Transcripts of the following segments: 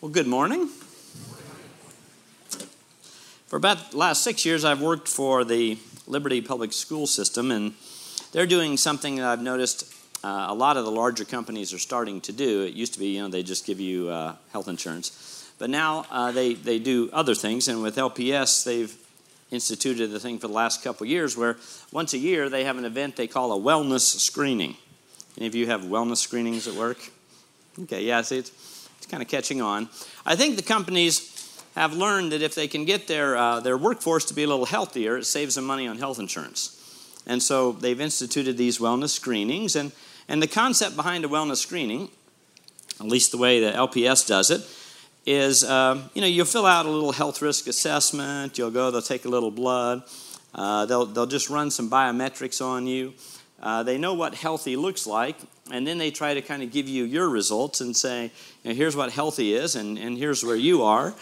Well, good morning. For about the last six years, I've worked for the Liberty Public School System, and they're doing something that I've noticed uh, a lot of the larger companies are starting to do. It used to be, you know, they just give you uh, health insurance, but now uh, they they do other things. And with LPS, they've instituted the thing for the last couple years where once a year they have an event they call a wellness screening. Any of you have wellness screenings at work? Okay, yeah, see, it's, it's kind of catching on. I think the companies have learned that if they can get their, uh, their workforce to be a little healthier, it saves them money on health insurance. And so they've instituted these wellness screenings. And, and the concept behind a wellness screening, at least the way that LPS does it, is uh, you know you'll fill out a little health risk assessment you'll go they'll take a little blood uh, they'll, they'll just run some biometrics on you uh, they know what healthy looks like and then they try to kind of give you your results and say you know, here's what healthy is and, and here's where you are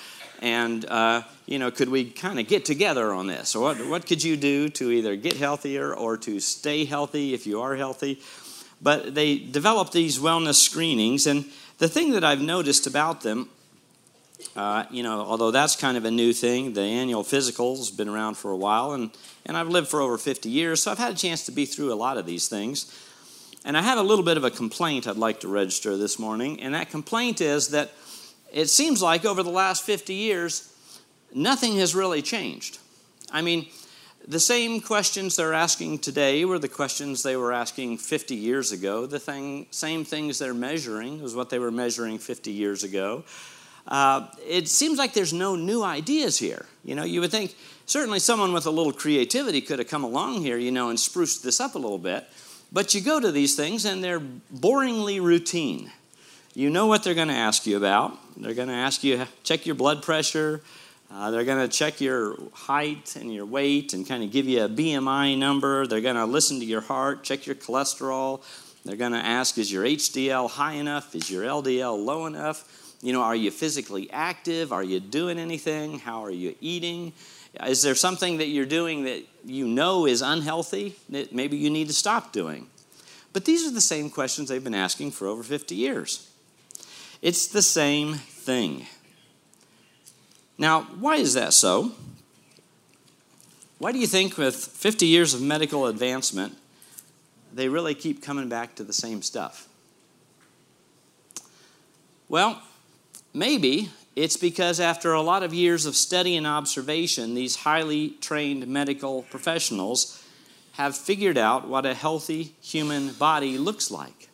and uh, you know could we kind of get together on this or what, what could you do to either get healthier or to stay healthy if you are healthy but they develop these wellness screenings and the thing that i've noticed about them uh, you know, although that's kind of a new thing, the annual physical has been around for a while, and, and I've lived for over 50 years, so I've had a chance to be through a lot of these things. And I have a little bit of a complaint I'd like to register this morning, and that complaint is that it seems like over the last 50 years, nothing has really changed. I mean, the same questions they're asking today were the questions they were asking 50 years ago. The thing, same things they're measuring was what they were measuring 50 years ago uh, it seems like there's no new ideas here. You know, you would think certainly someone with a little creativity could have come along here, you know, and spruced this up a little bit. But you go to these things and they're boringly routine. You know what they're going to ask you about. They're going to ask you check your blood pressure. Uh, they're going to check your height and your weight and kind of give you a BMI number. They're going to listen to your heart, check your cholesterol. They're going to ask, is your HDL high enough? Is your LDL low enough? You know, are you physically active? Are you doing anything? How are you eating? Is there something that you're doing that you know is unhealthy that maybe you need to stop doing? But these are the same questions they've been asking for over 50 years. It's the same thing. Now, why is that so? Why do you think, with 50 years of medical advancement, they really keep coming back to the same stuff? Well, Maybe it's because after a lot of years of study and observation, these highly trained medical professionals have figured out what a healthy human body looks like.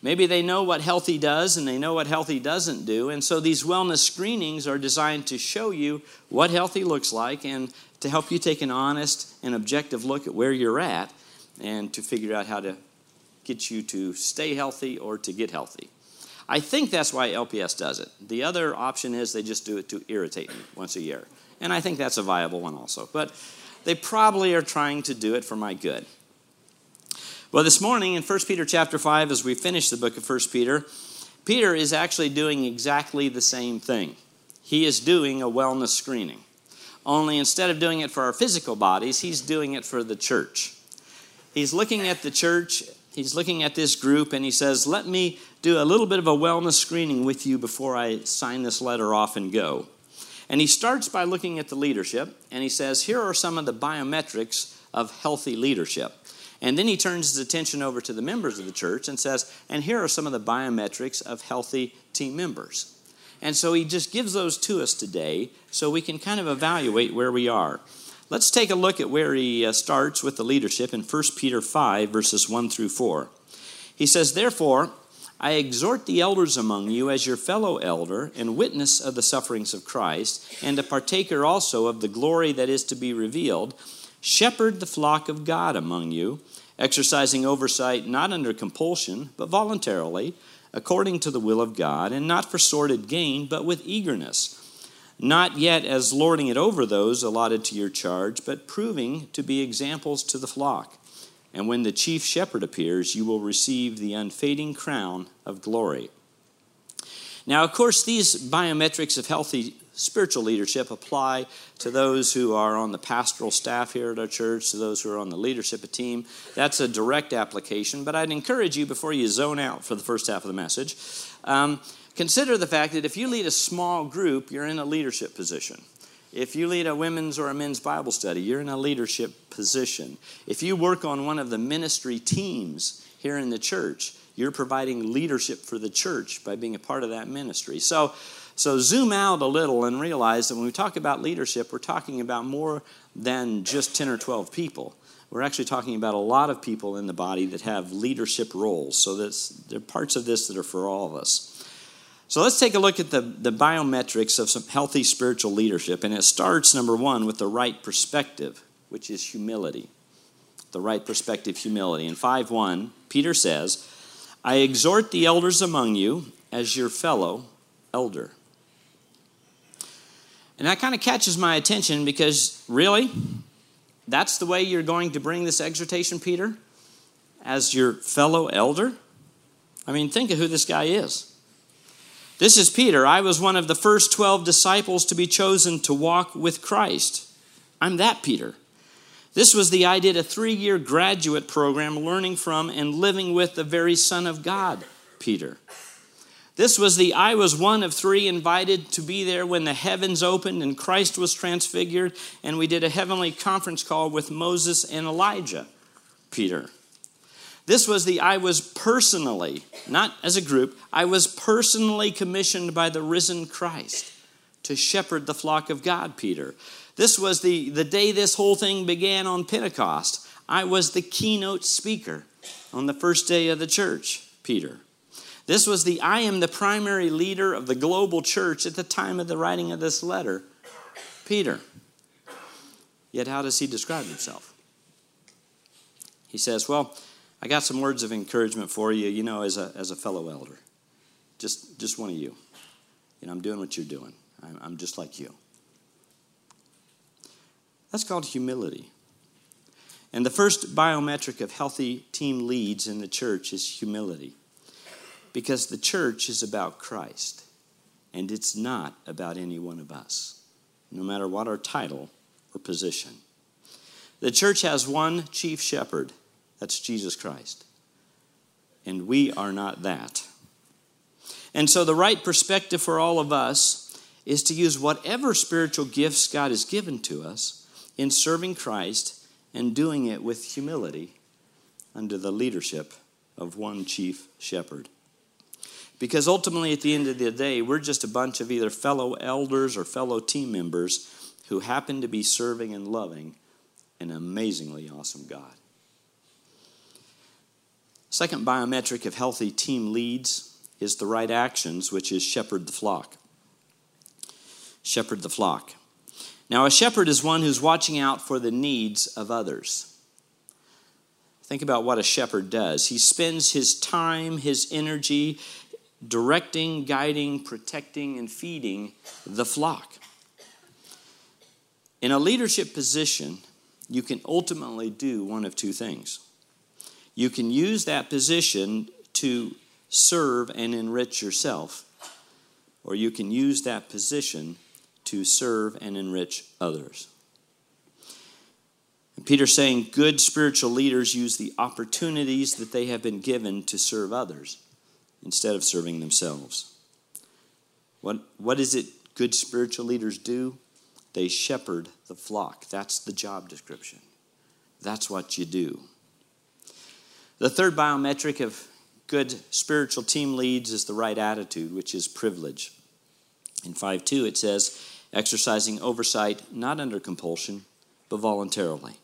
Maybe they know what healthy does and they know what healthy doesn't do. And so these wellness screenings are designed to show you what healthy looks like and to help you take an honest and objective look at where you're at and to figure out how to get you to stay healthy or to get healthy. I think that's why LPS does it. The other option is they just do it to irritate me once a year. And I think that's a viable one also. But they probably are trying to do it for my good. Well, this morning in 1 Peter chapter 5, as we finish the book of 1 Peter, Peter is actually doing exactly the same thing. He is doing a wellness screening. Only instead of doing it for our physical bodies, he's doing it for the church. He's looking at the church, he's looking at this group, and he says, Let me do a little bit of a wellness screening with you before I sign this letter off and go. And he starts by looking at the leadership, and he says, Here are some of the biometrics of healthy leadership. And then he turns his attention over to the members of the church and says, And here are some of the biometrics of healthy team members. And so he just gives those to us today so we can kind of evaluate where we are. Let's take a look at where he uh, starts with the leadership in 1 Peter 5, verses 1 through 4. He says, Therefore, I exhort the elders among you as your fellow elder and witness of the sufferings of Christ, and a partaker also of the glory that is to be revealed. Shepherd the flock of God among you, exercising oversight not under compulsion, but voluntarily, according to the will of God, and not for sordid gain, but with eagerness. Not yet as lording it over those allotted to your charge, but proving to be examples to the flock. And when the chief shepherd appears, you will receive the unfading crown of glory. Now, of course, these biometrics of healthy spiritual leadership apply to those who are on the pastoral staff here at our church, to those who are on the leadership team. That's a direct application, but I'd encourage you before you zone out for the first half of the message. Um, Consider the fact that if you lead a small group, you're in a leadership position. If you lead a women's or a men's Bible study, you're in a leadership position. If you work on one of the ministry teams here in the church, you're providing leadership for the church by being a part of that ministry. So, so zoom out a little and realize that when we talk about leadership, we're talking about more than just 10 or 12 people. We're actually talking about a lot of people in the body that have leadership roles. So that's, there are parts of this that are for all of us. So let's take a look at the, the biometrics of some healthy spiritual leadership. And it starts, number one, with the right perspective, which is humility. The right perspective, humility. In 5 1, Peter says, I exhort the elders among you as your fellow elder. And that kind of catches my attention because, really? That's the way you're going to bring this exhortation, Peter? As your fellow elder? I mean, think of who this guy is. This is Peter. I was one of the first 12 disciples to be chosen to walk with Christ. I'm that Peter. This was the I did a three year graduate program learning from and living with the very Son of God, Peter. This was the I was one of three invited to be there when the heavens opened and Christ was transfigured, and we did a heavenly conference call with Moses and Elijah, Peter. This was the I was personally, not as a group, I was personally commissioned by the risen Christ to shepherd the flock of God, Peter. This was the, the day this whole thing began on Pentecost. I was the keynote speaker on the first day of the church, Peter. This was the I am the primary leader of the global church at the time of the writing of this letter, Peter. Yet, how does he describe himself? He says, Well, I got some words of encouragement for you, you know, as a, as a fellow elder. Just, just one of you. You know, I'm doing what you're doing, I'm, I'm just like you. That's called humility. And the first biometric of healthy team leads in the church is humility because the church is about Christ and it's not about any one of us, no matter what our title or position. The church has one chief shepherd, that's Jesus Christ, and we are not that. And so, the right perspective for all of us is to use whatever spiritual gifts God has given to us in serving Christ and doing it with humility under the leadership of one chief shepherd. Because ultimately, at the end of the day, we're just a bunch of either fellow elders or fellow team members who happen to be serving and loving an amazingly awesome God. Second biometric of healthy team leads is the right actions, which is shepherd the flock. Shepherd the flock. Now, a shepherd is one who's watching out for the needs of others. Think about what a shepherd does. He spends his time, his energy, directing, guiding, protecting, and feeding the flock. In a leadership position, you can ultimately do one of two things. You can use that position to serve and enrich yourself, or you can use that position to serve and enrich others. And Peter's saying good spiritual leaders use the opportunities that they have been given to serve others instead of serving themselves. What, what is it good spiritual leaders do? They shepherd the flock. That's the job description. That's what you do. The third biometric of good spiritual team leads is the right attitude, which is privilege. In 5 2, it says, exercising oversight not under compulsion, but voluntarily.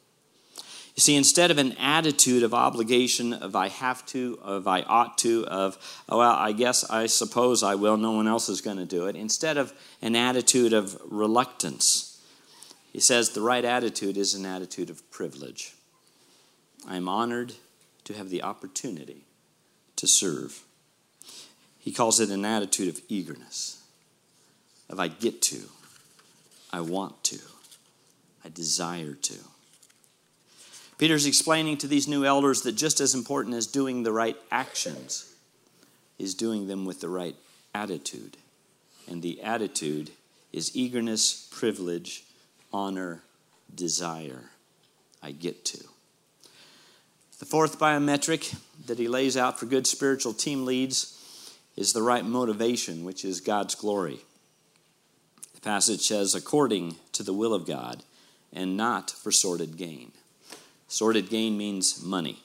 You see, instead of an attitude of obligation, of I have to, of I ought to, of, oh, well, I guess, I suppose I will, no one else is going to do it, instead of an attitude of reluctance, he says the right attitude is an attitude of privilege. I am honored to have the opportunity to serve. He calls it an attitude of eagerness, of I get to, I want to, I desire to. Peter's explaining to these new elders that just as important as doing the right actions is doing them with the right attitude. And the attitude is eagerness, privilege, honor, desire. I get to. The fourth biometric that he lays out for good spiritual team leads is the right motivation, which is God's glory. The passage says, according to the will of God, and not for sordid gain. Sordid gain means money.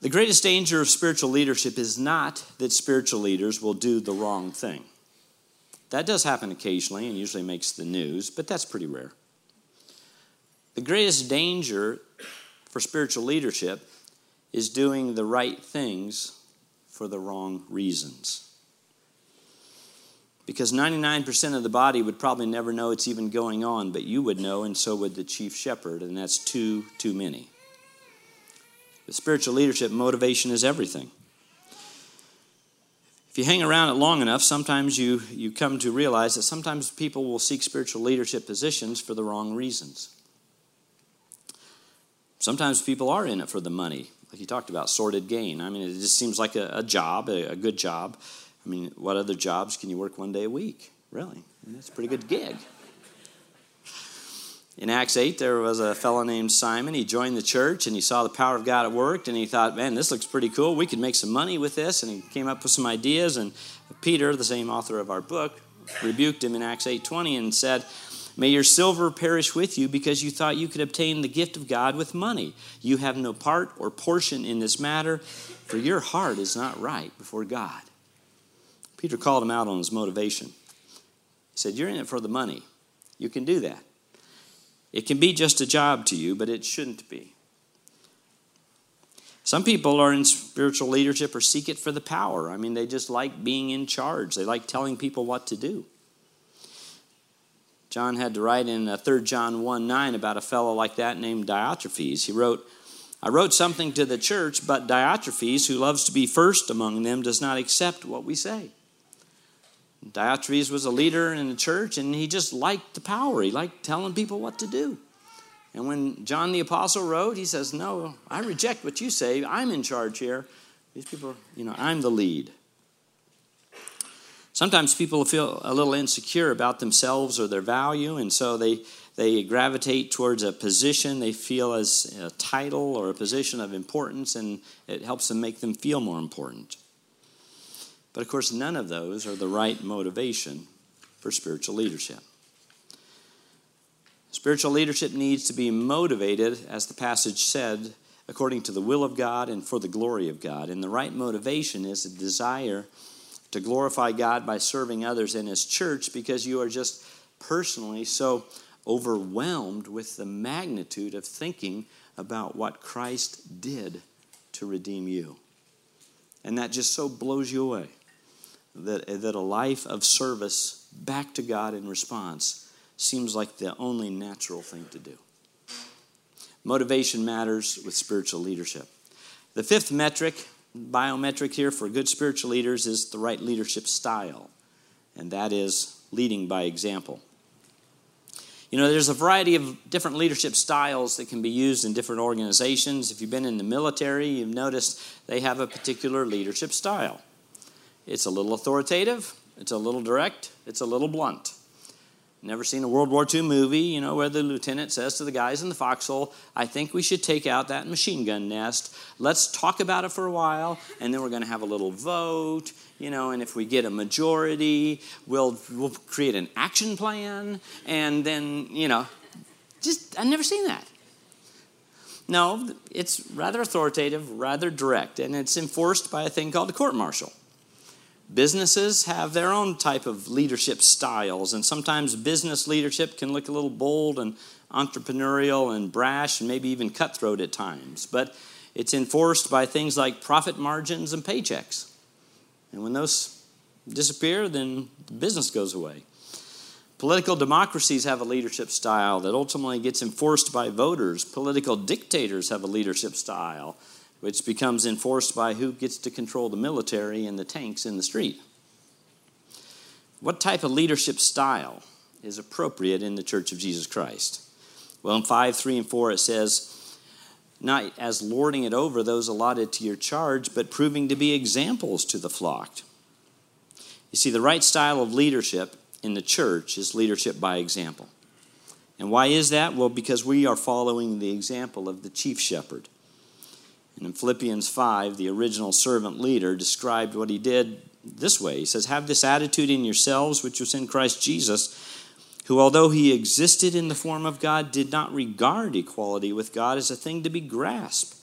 The greatest danger of spiritual leadership is not that spiritual leaders will do the wrong thing. That does happen occasionally and usually makes the news, but that's pretty rare. The greatest danger for spiritual leadership is doing the right things for the wrong reasons. Because 99% of the body would probably never know it's even going on, but you would know, and so would the chief shepherd, and that's too, too many. The spiritual leadership motivation is everything. If you hang around it long enough, sometimes you, you come to realize that sometimes people will seek spiritual leadership positions for the wrong reasons. Sometimes people are in it for the money, like you talked about, sordid gain. I mean, it just seems like a, a job, a, a, good job. I mean, what other jobs can you work one day a week? Really? I mean, that's a pretty good gig. In Acts 8, there was a fellow named Simon. He joined the church and he saw the power of God at work and he thought, man, this looks pretty cool. We could make some money with this. And he came up with some ideas. And Peter, the same author of our book, rebuked him in Acts 8:20 and said, May your silver perish with you because you thought you could obtain the gift of God with money. You have no part or portion in this matter, for your heart is not right before God. Peter called him out on his motivation. He said, You're in it for the money. You can do that. It can be just a job to you, but it shouldn't be. Some people are in spiritual leadership or seek it for the power. I mean, they just like being in charge, they like telling people what to do. John had to write in 3 uh, John 1 9 about a fellow like that named Diotrephes. He wrote, I wrote something to the church, but Diotrephes, who loves to be first among them, does not accept what we say. Diotrephes was a leader in the church, and he just liked the power. He liked telling people what to do. And when John the Apostle wrote, he says, No, I reject what you say. I'm in charge here. These people, you know, I'm the lead. Sometimes people feel a little insecure about themselves or their value, and so they, they gravitate towards a position they feel as a title or a position of importance, and it helps them make them feel more important. But of course, none of those are the right motivation for spiritual leadership. Spiritual leadership needs to be motivated, as the passage said, according to the will of God and for the glory of God. And the right motivation is a desire to glorify God by serving others in His church because you are just personally so overwhelmed with the magnitude of thinking about what Christ did to redeem you. And that just so blows you away that, that a life of service back to God in response seems like the only natural thing to do. Motivation matters with spiritual leadership. The fifth metric, biometric here for good spiritual leaders, is the right leadership style, and that is leading by example. You know, there's a variety of different leadership styles that can be used in different organizations. If you've been in the military, you've noticed they have a particular leadership style. It's a little authoritative, it's a little direct, it's a little blunt. Never seen a World War II movie, you know, where the lieutenant says to the guys in the foxhole, I think we should take out that machine gun nest. Let's talk about it for a while, and then we're going to have a little vote, you know, and if we get a majority, we'll, we'll create an action plan, and then, you know, just, I've never seen that. No, it's rather authoritative, rather direct, and it's enforced by a thing called a court martial. Businesses have their own type of leadership styles, and sometimes business leadership can look a little bold and entrepreneurial and brash and maybe even cutthroat at times. But it's enforced by things like profit margins and paychecks. And when those disappear, then the business goes away. Political democracies have a leadership style that ultimately gets enforced by voters. Political dictators have a leadership style which becomes enforced by who gets to control the military and the tanks in the street. What type of leadership style is appropriate in the Church of Jesus Christ? Well, in 5, 3, and 4, it says, not as lording it over those allotted to your charge, but proving to be examples to the flock. You see, the right style of leadership in the church is leadership by example. And why is that? Well, because we are following the example of the chief shepherd. And in Philippians 5, the original servant leader described what he did this way He says, Have this attitude in yourselves, which was in Christ Jesus, who, although he existed in the form of God, did not regard equality with God as a thing to be grasped.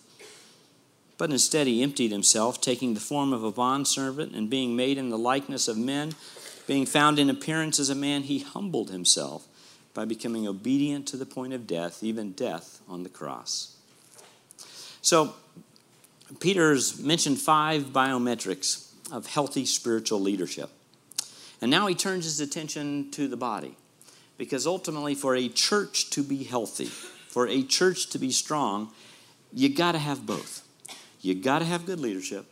But instead, he emptied himself, taking the form of a bondservant and being made in the likeness of men. Being found in appearance as a man, he humbled himself by becoming obedient to the point of death, even death on the cross. So, Peter's mentioned five biometrics of healthy spiritual leadership. And now he turns his attention to the body. Because ultimately, for a church to be healthy, for a church to be strong, you got to have both. You got to have good leadership,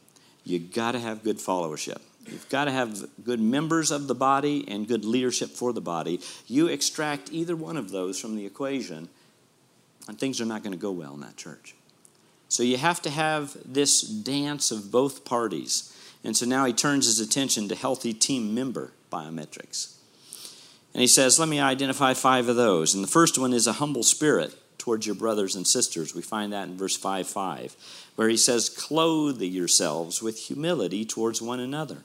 you got to have good followership. You've got to have good members of the body and good leadership for the body. You extract either one of those from the equation, and things are not going to go well in that church. So you have to have this dance of both parties. And so now he turns his attention to healthy team member biometrics. And he says, Let me identify five of those. And the first one is a humble spirit towards your brothers and sisters. We find that in verse 5 5, where he says, Clothe yourselves with humility towards one another.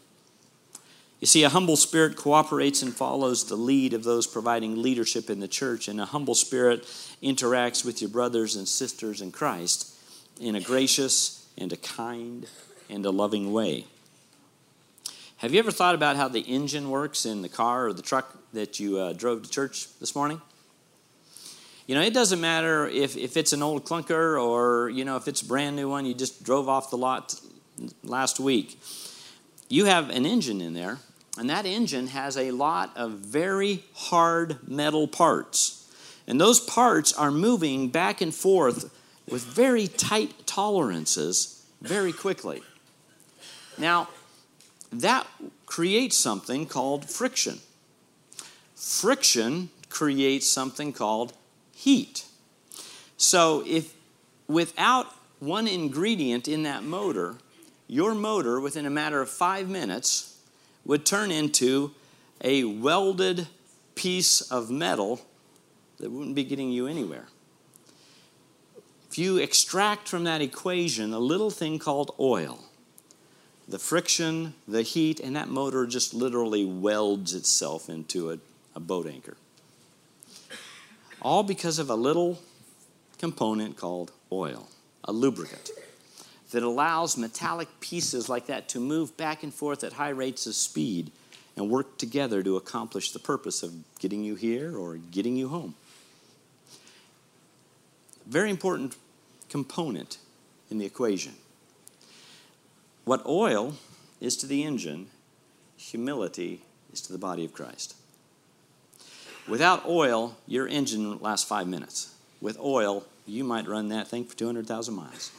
You see, a humble spirit cooperates and follows the lead of those providing leadership in the church, and a humble spirit interacts with your brothers and sisters in Christ in a gracious and a kind and a loving way. Have you ever thought about how the engine works in the car or the truck that you uh, drove to church this morning? You know, it doesn't matter if, if it's an old clunker or, you know, if it's a brand new one you just drove off the lot last week. You have an engine in there and that engine has a lot of very hard metal parts. And those parts are moving back and forth with very tight tolerances very quickly. Now, that creates something called friction. Friction creates something called heat. So, if without one ingredient in that motor, your motor within a matter of five minutes would turn into a welded piece of metal that wouldn't be getting you anywhere. You extract from that equation a little thing called oil, the friction, the heat, and that motor just literally welds itself into a, a boat anchor. All because of a little component called oil, a lubricant that allows metallic pieces like that to move back and forth at high rates of speed and work together to accomplish the purpose of getting you here or getting you home. Very important component in the equation. What oil is to the engine, humility is to the body of Christ. Without oil, your engine lasts five minutes. With oil, you might run that thing for 200,000 miles.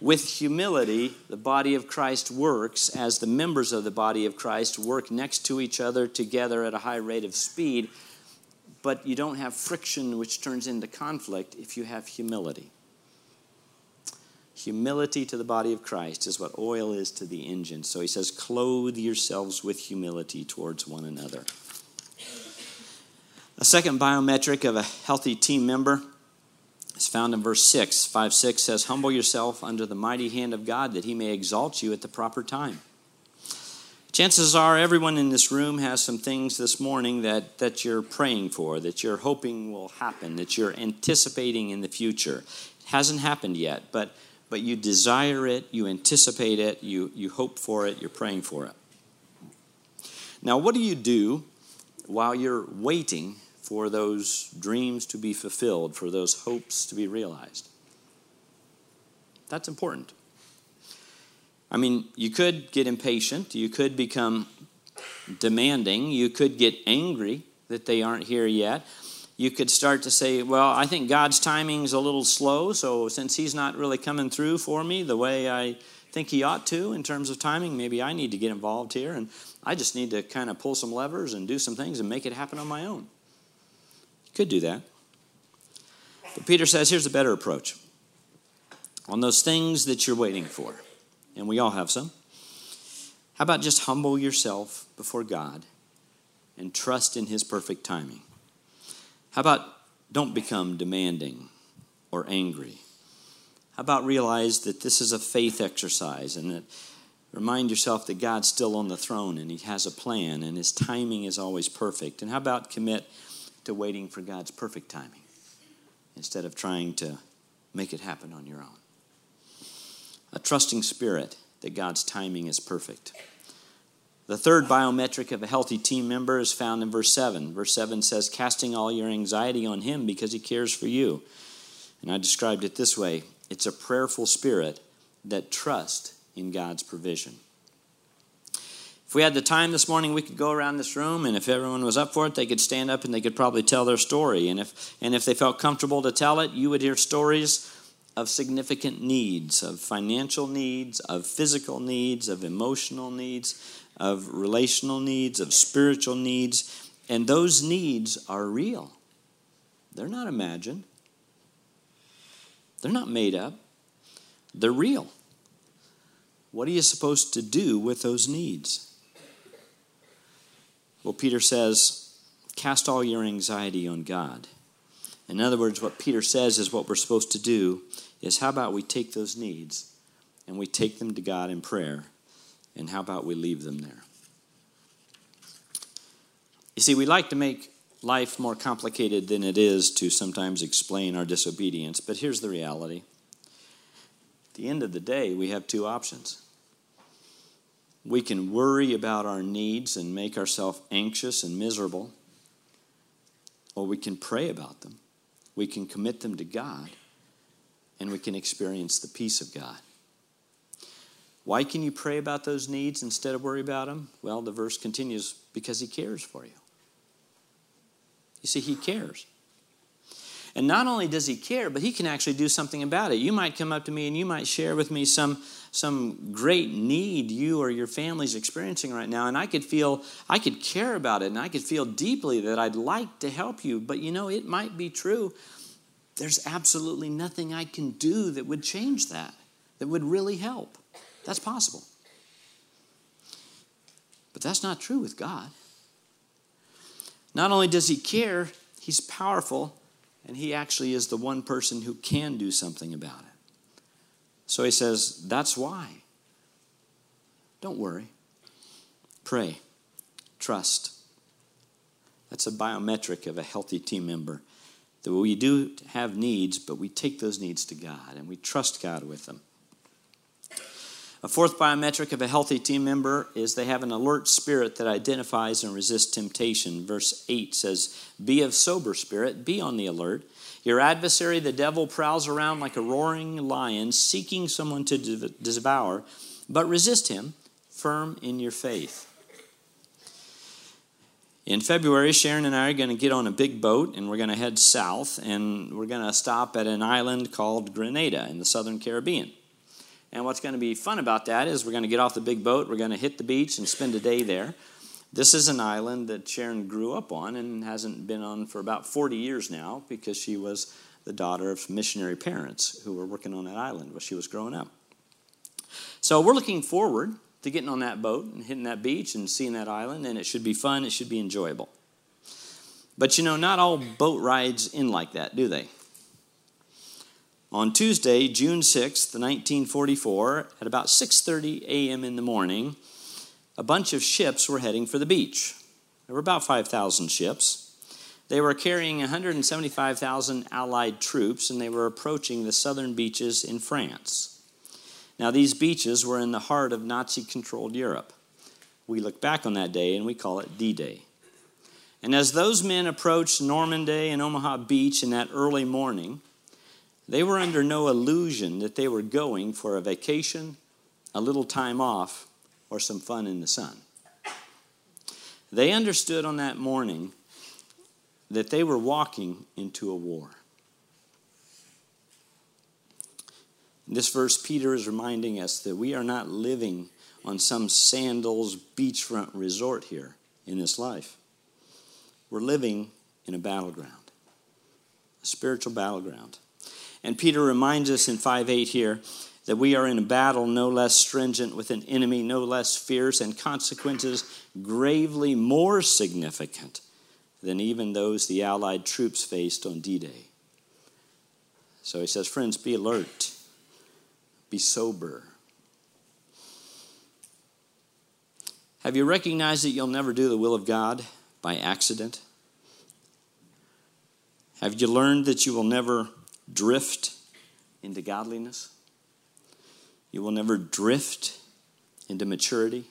With humility, the body of Christ works as the members of the body of Christ work next to each other together at a high rate of speed, but you don't have friction which turns into conflict if you have humility. Humility to the body of Christ is what oil is to the engine. So he says, clothe yourselves with humility towards one another. A second biometric of a healthy team member is found in verse 6. 5 6 says, Humble yourself under the mighty hand of God that he may exalt you at the proper time. Chances are everyone in this room has some things this morning that, that you're praying for, that you're hoping will happen, that you're anticipating in the future. It hasn't happened yet, but, but you desire it, you anticipate it, you, you hope for it, you're praying for it. Now, what do you do while you're waiting for those dreams to be fulfilled, for those hopes to be realized. That's important. I mean, you could get impatient, you could become demanding, you could get angry that they aren't here yet. You could start to say, Well, I think God's timing's a little slow, so since He's not really coming through for me the way I think He ought to in terms of timing, maybe I need to get involved here and I just need to kind of pull some levers and do some things and make it happen on my own. You Could do that. But Peter says here's a better approach. On those things that you're waiting for, and we all have some, how about just humble yourself before God and trust in His perfect timing? How about don't become demanding or angry? How about realize that this is a faith exercise and that remind yourself that God's still on the throne and He has a plan and His timing is always perfect? And how about commit to waiting for God's perfect timing instead of trying to make it happen on your own? A trusting spirit that God's timing is perfect. The third biometric of a healthy team member is found in verse 7. Verse 7 says, Casting all your anxiety on Him because He cares for you. And I described it this way it's a prayerful spirit that trusts in God's provision. If we had the time this morning, we could go around this room, and if everyone was up for it, they could stand up and they could probably tell their story. And if, and if they felt comfortable to tell it, you would hear stories of significant needs, of financial needs, of physical needs, of emotional needs, of relational needs, of spiritual needs, and those needs are real. They're not imagined, they're not made up, they're real. What are you supposed to do with those needs? Well, Peter says, cast all your anxiety on God. In other words, what Peter says is what we're supposed to do is how about we take those needs and we take them to God in prayer and how about we leave them there? You see, we like to make life more complicated than it is to sometimes explain our disobedience, but here's the reality. At the end of the day, we have two options. We can worry about our needs and make ourselves anxious and miserable, or we can pray about them. We can commit them to God, and we can experience the peace of God. Why can you pray about those needs instead of worry about them? Well, the verse continues because He cares for you. You see, He cares. And not only does He care, but He can actually do something about it. You might come up to me and you might share with me some, some great need you or your family's experiencing right now, and I could feel, I could care about it, and I could feel deeply that I'd like to help you. But you know, it might be true. There's absolutely nothing I can do that would change that, that would really help. That's possible. But that's not true with God. Not only does He care, He's powerful, and He actually is the one person who can do something about it. So He says, That's why. Don't worry. Pray. Trust. That's a biometric of a healthy team member. That we do have needs, but we take those needs to God and we trust God with them. A fourth biometric of a healthy team member is they have an alert spirit that identifies and resists temptation. Verse 8 says, Be of sober spirit, be on the alert. Your adversary, the devil, prowls around like a roaring lion, seeking someone to devour, but resist him, firm in your faith. In February, Sharon and I are going to get on a big boat and we're going to head south and we're going to stop at an island called Grenada in the southern Caribbean. And what's going to be fun about that is we're going to get off the big boat, we're going to hit the beach and spend a day there. This is an island that Sharon grew up on and hasn't been on for about 40 years now because she was the daughter of missionary parents who were working on that island while she was growing up. So we're looking forward to getting on that boat and hitting that beach and seeing that island, and it should be fun, it should be enjoyable. But you know, not all boat rides end like that, do they? On Tuesday, June 6th, 1944, at about 6:30 a.m. in the morning, a bunch of ships were heading for the beach. There were about 5,000 ships. They were carrying 175,000 Allied troops, and they were approaching the southern beaches in France. Now, these beaches were in the heart of Nazi controlled Europe. We look back on that day and we call it D Day. And as those men approached Normandy and Omaha Beach in that early morning, they were under no illusion that they were going for a vacation, a little time off, or some fun in the sun. They understood on that morning that they were walking into a war. In this verse, Peter is reminding us that we are not living on some sandals beachfront resort here in this life. We're living in a battleground, a spiritual battleground. And Peter reminds us in 5 8 here that we are in a battle no less stringent with an enemy, no less fierce, and consequences gravely more significant than even those the Allied troops faced on D Day. So he says, Friends, be alert. Be sober. Have you recognized that you'll never do the will of God by accident? Have you learned that you will never drift into godliness? You will never drift into maturity?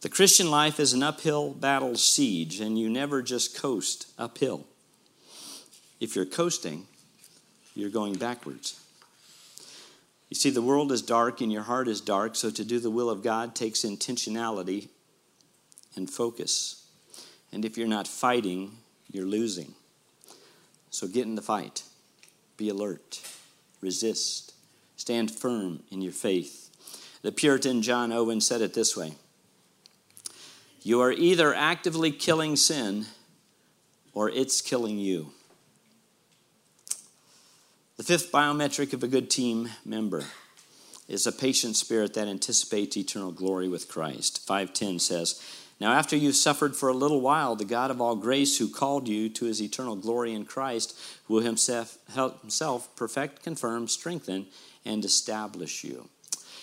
The Christian life is an uphill battle siege, and you never just coast uphill. If you're coasting, you're going backwards. You see, the world is dark and your heart is dark, so to do the will of God takes intentionality and focus. And if you're not fighting, you're losing. So get in the fight. Be alert. Resist. Stand firm in your faith. The Puritan John Owen said it this way You are either actively killing sin or it's killing you. The fifth biometric of a good team member is a patient spirit that anticipates eternal glory with Christ. 510 says, Now after you've suffered for a little while, the God of all grace who called you to his eternal glory in Christ will himself, himself perfect, confirm, strengthen, and establish you.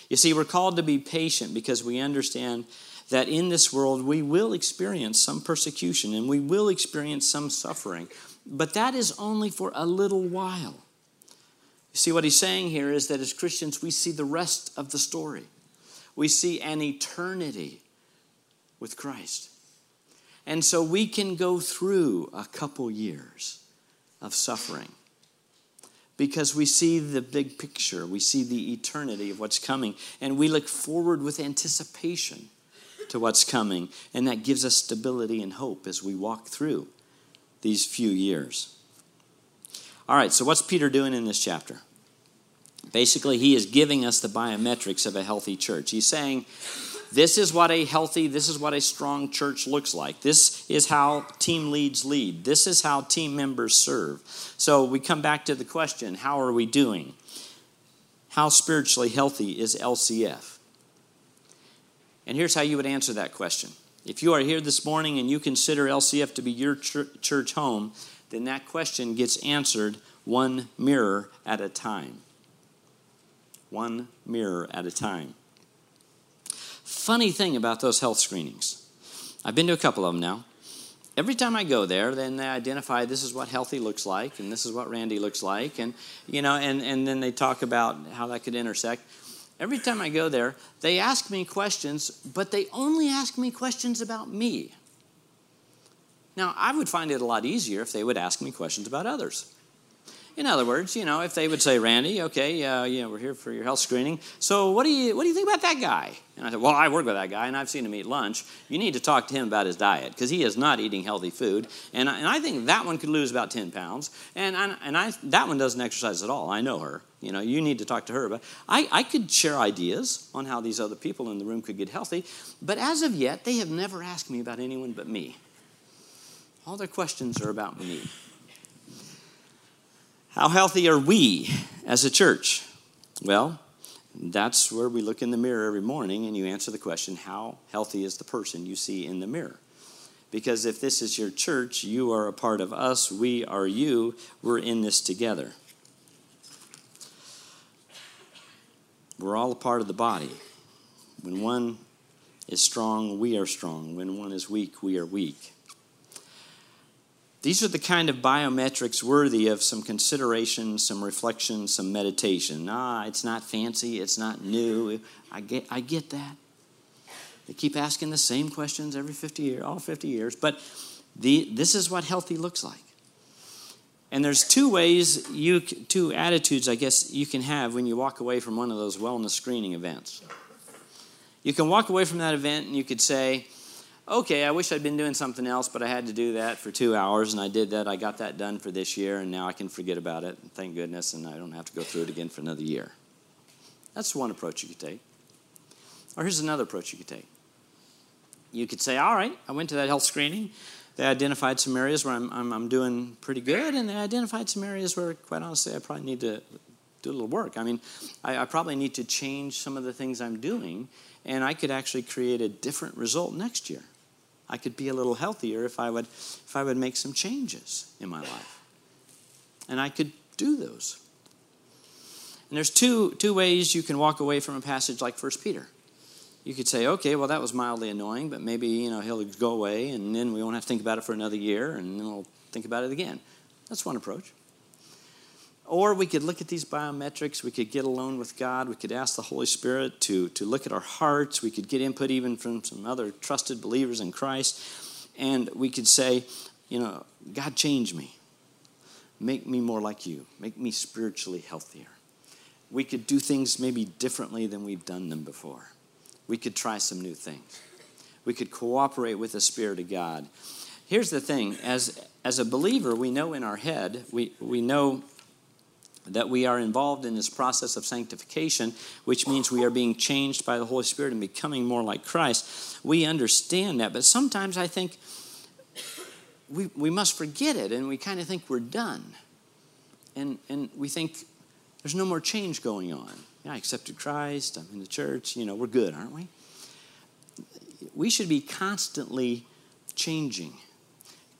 You see, we're called to be patient because we understand that in this world we will experience some persecution and we will experience some suffering, but that is only for a little while. You see, what he's saying here is that as Christians, we see the rest of the story. We see an eternity with Christ. And so we can go through a couple years of suffering because we see the big picture, we see the eternity of what's coming, and we look forward with anticipation to what's coming, and that gives us stability and hope as we walk through these few years. All right, so what's Peter doing in this chapter? Basically, he is giving us the biometrics of a healthy church. He's saying, this is what a healthy, this is what a strong church looks like. This is how team leads lead. This is how team members serve. So we come back to the question how are we doing? How spiritually healthy is LCF? And here's how you would answer that question. If you are here this morning and you consider LCF to be your church home, then that question gets answered one mirror at a time one mirror at a time. Funny thing about those health screenings, I've been to a couple of them now. Every time I go there, then they identify this is what healthy looks like, and this is what Randy looks like, and you know, and, and then they talk about how that could intersect. Every time I go there, they ask me questions, but they only ask me questions about me. Now, I would find it a lot easier if they would ask me questions about others. In other words, you know, if they would say, Randy, okay, uh, you know, we're here for your health screening. So what do you what do you think about that guy? And I said, well, I work with that guy, and I've seen him eat lunch. You need to talk to him about his diet because he is not eating healthy food. And I, and I think that one could lose about 10 pounds. And, I, and I, that one doesn't exercise at all. I know her. You know, you need to talk to her. But I, I could share ideas on how these other people in the room could get healthy. But as of yet, they have never asked me about anyone but me. All their questions are about me. How healthy are we as a church? Well, that's where we look in the mirror every morning and you answer the question how healthy is the person you see in the mirror? Because if this is your church, you are a part of us, we are you, we're in this together. We're all a part of the body. When one is strong, we are strong. When one is weak, we are weak. These are the kind of biometrics worthy of some consideration, some reflection, some meditation. Ah, it's not fancy, it's not new. I get, I get that. They keep asking the same questions every 50 years, all 50 years, but the, this is what healthy looks like. And there's two ways you two attitudes I guess you can have when you walk away from one of those wellness screening events. You can walk away from that event and you could say, okay, I wish I'd been doing something else, but I had to do that for two hours, and I did that. I got that done for this year, and now I can forget about it. Thank goodness, and I don't have to go through it again for another year. That's one approach you could take. Or here's another approach you could take. You could say, all right, I went to that health screening. They identified some areas where I'm, I'm, I'm doing pretty good, and they identified some areas where, quite honestly, I probably need to do a little work. I mean, I, I probably need to change some of the things I'm doing, and I could actually create a different result next year. I could be a little healthier if I would if I would make some changes in my life. And I could do those. And there's two, two ways you can walk away from a passage like 1 Peter. You could say, okay, well, that was mildly annoying, but maybe, you know, he'll go away and then we won't have to think about it for another year and then we'll think about it again. That's one approach. Or we could look at these biometrics. We could get alone with God. We could ask the Holy Spirit to, to look at our hearts. We could get input even from some other trusted believers in Christ. And we could say, you know, God, change me. Make me more like you. Make me spiritually healthier. We could do things maybe differently than we've done them before. We could try some new things. We could cooperate with the Spirit of God. Here's the thing as, as a believer, we know in our head, we, we know that we are involved in this process of sanctification, which means we are being changed by the Holy Spirit and becoming more like Christ. We understand that, but sometimes I think we, we must forget it and we kind of think we're done. And, and we think there's no more change going on. Yeah, I accepted Christ, I'm in the church, you know, we're good, aren't we? We should be constantly changing,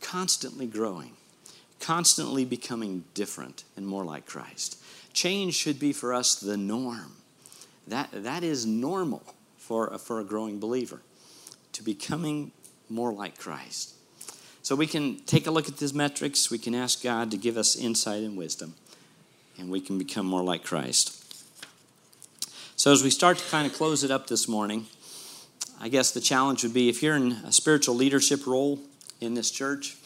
constantly growing constantly becoming different and more like Christ. Change should be for us the norm. That, that is normal for a, for a growing believer, to becoming more like Christ. So we can take a look at these metrics, we can ask God to give us insight and wisdom, and we can become more like Christ. So as we start to kind of close it up this morning, I guess the challenge would be if you're in a spiritual leadership role in this church,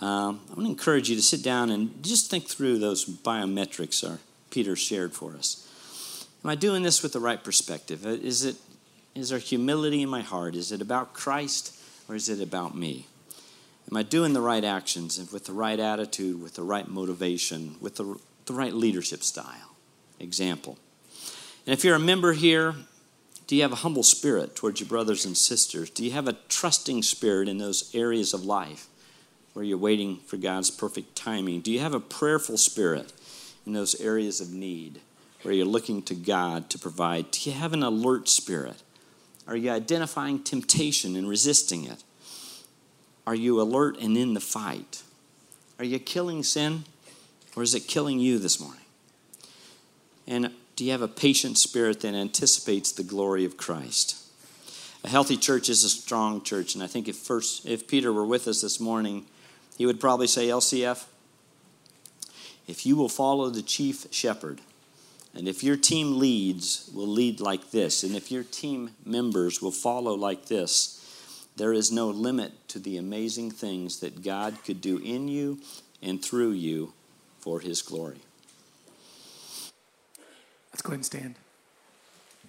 um, I want to encourage you to sit down and just think through those biometrics our Peter shared for us. Am I doing this with the right perspective? Uh, is it is there humility in my heart? Is it about Christ or is it about me? Am I doing the right actions with the right attitude, with the right motivation, with the, the right leadership style? Example. And if you're a member here, do you have a humble spirit towards your brothers and sisters? Do you have a trusting spirit in those areas of life? Where you're waiting for God's perfect timing? Do you have a prayerful spirit in those areas of need where you're looking to God to provide? Do you have an alert spirit? Are you identifying temptation and resisting it? Are you alert and in the fight? Are you killing sin or is it killing you this morning? And do you have a patient spirit that anticipates the glory of Christ? A healthy church is a strong church, and I think if first if Peter were with us this morning, he would probably say, LCF, if you will follow the chief shepherd, and if your team leads, will lead like this, and if your team members will follow like this, there is no limit to the amazing things that God could do in you and through you for his glory. Let's go ahead and stand.